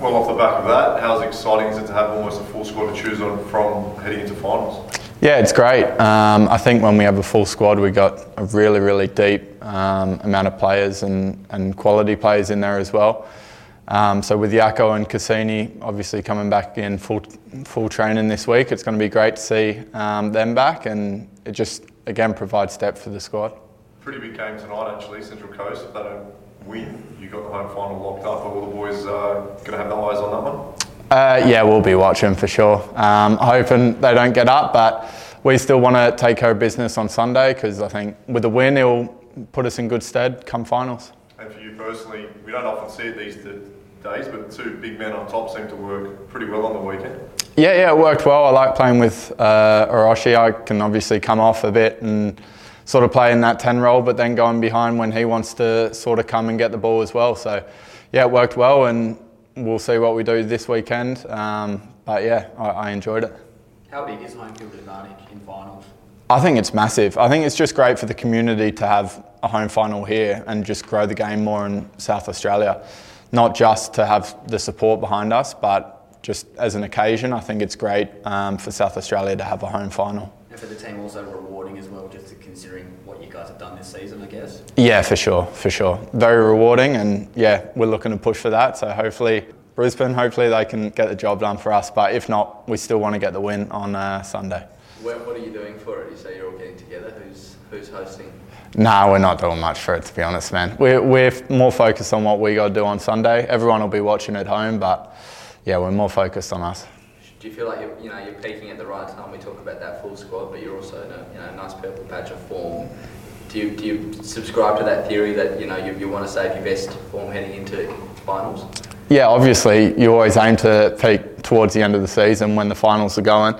Well, off the back of that, how exciting is it to have almost a full squad to choose on from heading into finals? Yeah, it's great. Um, I think when we have a full squad, we got a really, really deep um, amount of players and, and quality players in there as well. Um, so with Yako and Kusini obviously coming back in full full training this week, it's going to be great to see um, them back, and it just again provides depth for the squad. Pretty big game tonight, actually. Central Coast. If they don't win, you got the home final locked up. Are all the boys uh, going to have their eyes on that one? Uh, yeah, we'll be watching for sure. Um, hoping they don't get up, but we still want to take care of business on Sunday because I think with the win, it'll put us in good stead come finals. And for you personally, we don't often see it these days, but two big men on top seem to work pretty well on the weekend. Yeah, yeah, it worked well. I like playing with uh, Hiroshi. I can obviously come off a bit and sort of play in that 10 role, but then going behind when he wants to sort of come and get the ball as well. So, yeah, it worked well, and we'll see what we do this weekend. Um, but yeah, I, I enjoyed it. How big is home field advantage in finals? I think it's massive. I think it's just great for the community to have a home final here and just grow the game more in South Australia not just to have the support behind us, but just as an occasion, I think it's great um, for South Australia to have a home final. And for the team, also rewarding as well, just considering what you guys have done this season, I guess. Yeah, for sure, for sure. Very rewarding, and yeah, we're looking to push for that. So hopefully, Brisbane, hopefully they can get the job done for us. But if not, we still want to get the win on uh, Sunday. What, what are you doing for it? You say you're all getting together. Who's who's hosting? No, we're not doing much for it, to be honest, man. We're, we're more focused on what we got to do on Sunday. Everyone will be watching at home, but yeah, we're more focused on us. Do you feel like you're, you know, you're peaking at the right time? We talk about that full squad, but you're also in a you know, nice purple patch of form. Do you, do you subscribe to that theory that you know you, you want to save your best form heading into finals? Yeah, obviously, you always aim to peak towards the end of the season when the finals are going.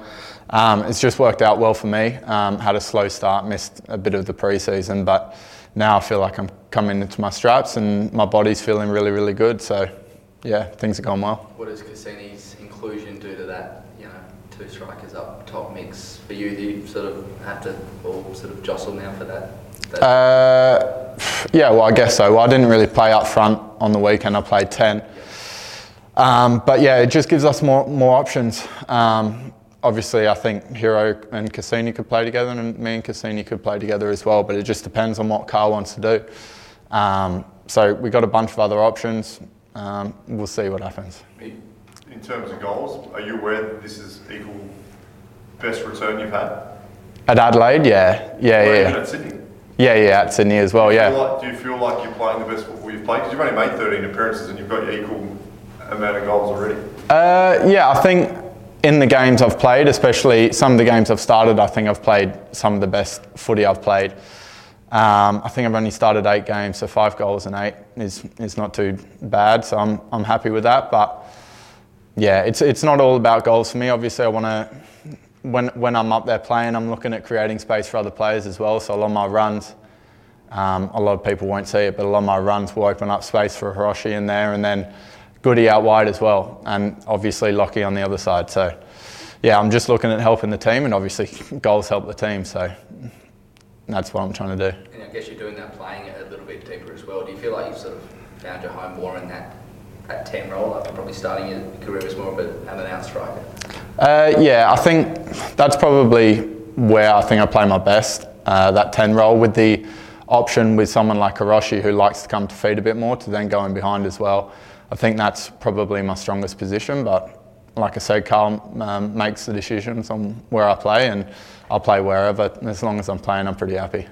Um, it's just worked out well for me. Um, had a slow start, missed a bit of the pre-season, but now I feel like I'm coming into my straps and my body's feeling really, really good. So, yeah, things are going well. What does Kusini's inclusion do to that? You know, two strikers up top mix for you. Do you sort of have to all sort of jostle now for that? that uh, yeah, well, I guess so. Well, I didn't really play up front on the weekend. I played ten. Um, but yeah, it just gives us more more options. Um, obviously, I think Hiro and Kusini could play together, and me and Kusini could play together as well. But it just depends on what Carl wants to do. Um, so we've got a bunch of other options. Um, we'll see what happens. In terms of goals, are you aware that this is equal best return you've had? At Adelaide, yeah, yeah, yeah. At Sydney. Yeah, yeah, at Sydney as well. Do Yeah. like, do you feel like you're playing the best football you've played? Because you've only made 13 appearances and you've got your equal amount of goals already. Uh, yeah, I think in the games I've played, especially some of the games I've started, I think I've played some of the best footy I've played. Um, I think I've only started eight games, so five goals and eight is, is not too bad. So I'm, I'm happy with that. But yeah, it's, it's not all about goals for me. Obviously, I want to, when, when I'm up there playing, I'm looking at creating space for other players as well. So a lot of my runs, um, a lot of people won't see it, but a lot of my runs will open up space for Hiroshi in there. And then Goody out wide as well, and obviously Lockie on the other side. So, yeah, I'm just looking at helping the team, and obviously goals help the team. So, that's what I'm trying to do. And I guess you're doing that playing it a little bit deeper as well. Do you feel like you've sort of found your home more in that that 10 role after probably starting your career as more of an out striker? Uh, yeah, I think that's probably where I think I play my best. Uh, that 10 role with the option with someone like Hiroshi who likes to come to feed a bit more to then go in behind as well. I think that's probably my strongest position, but like I said, Carl um, makes the decisions on where I play, and I'll play wherever. As long as I'm playing, I'm pretty happy.